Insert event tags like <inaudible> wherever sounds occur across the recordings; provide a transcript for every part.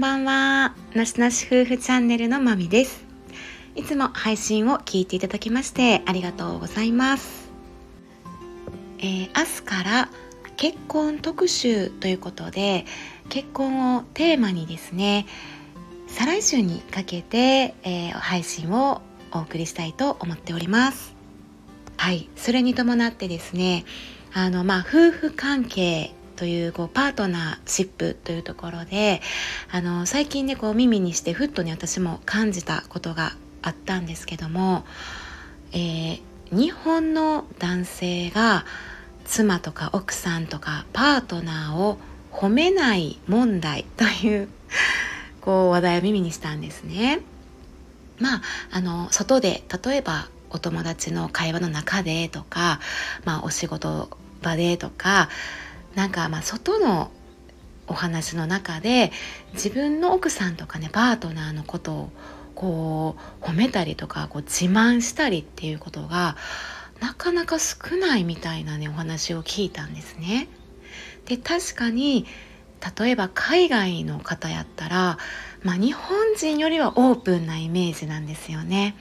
んばんは。なしなし夫婦チャンネルのまみです。いつも配信を聞いていただきましてありがとうございます。えー、明日から結婚特集ということで、結婚をテーマにですね、再来週にかけて、えー、配信をお送りしたいと思っております。はい、それに伴ってですね、あの、まあ、夫婦関係というこうパートナーシップというところであの最近ねこう耳にしてふっとね私も感じたことがあったんですけども、えー、日本の男性が妻とか奥さんとかパートナーを褒めない問題というこう話題を耳にしたんですね。まあ、あの外で例えばお友達の会話の中でとか、まあ、お仕事場でとかなんかまあ外のお話の中で自分の奥さんとかねパートナーのことをこう褒めたりとかこう自慢したりっていうことがなかなか少ないみたいなねお話を聞いたんですね。で確かに例えば海外の方やったら、まあ、日本人よりはオープンなイメージなんですよね。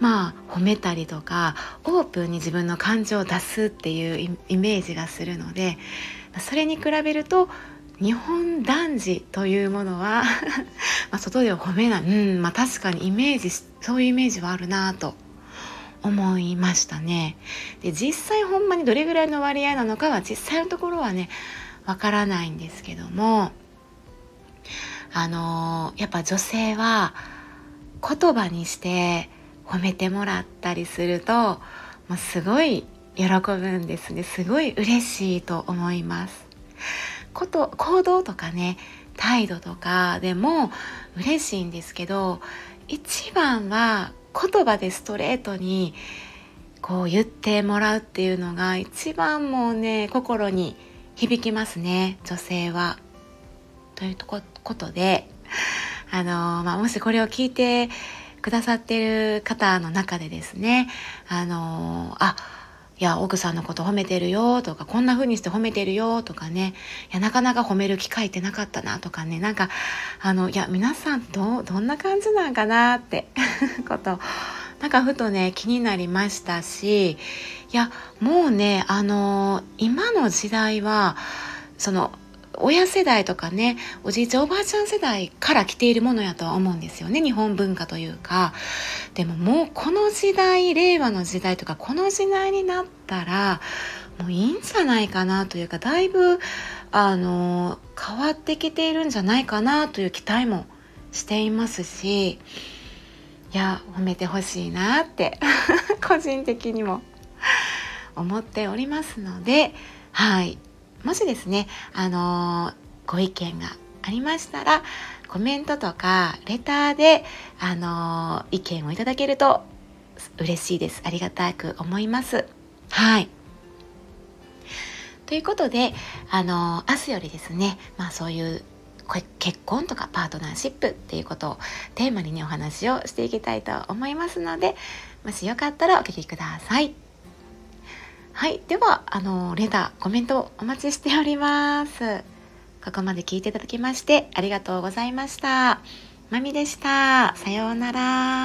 まあ褒めたりとかオープンに自分の感情を出すっていうイメージがするのでそれに比べると日本男児というものは <laughs> まあ外では褒めないうんまあ確かにイメージそういうイメージはあるなと思いましたね。で実際ほんまにどれぐらいの割合なのかは実際のところはねわからないんですけどもあのー、やっぱ女性は言葉にして褒めてもらったりするともうすごい喜ぶんですねすごい嬉しいと思いますこと行動とかね態度とかでも嬉しいんですけど一番は言葉でストレートにこう言ってもらうっていうのが一番もうね心に響きますね女性は。ということであのまあ、もしこれを聞いてくださってる方の中でですねあのあいや奥さんのこと褒めてるよとかこんな風にして褒めてるよとかねいやなかなか褒める機会ってなかったなとかねなんかあのいや皆さんどどんな感じなんかなって <laughs> ことなんかふとね気になりましたしいやもうねあの今の時代はその親世代とかねおじいちゃんおばあちゃん世代から来ているものやとは思うんですよね日本文化というか。でももうこの時代令和の時代とかこの時代になったらもういいんじゃないかなというかだいぶあの変わってきているんじゃないかなという期待もしていますしいや褒めてほしいなって <laughs> 個人的にも思っておりますのではい。もしですね、あのー、ご意見がありましたら、コメントとかレターで、あのー、意見をいただけると嬉しいです。ありがたく思います。はい。ということで、あのー、明日よりですね、まあそういう結婚とかパートナーシップっていうことをテーマにねお話をしていきたいと思いますのでもしよかったらお聞きください。はいではあのレターコメントお待ちしております。ここまで聞いていただきましてありがとうございました。まみでした。さようなら。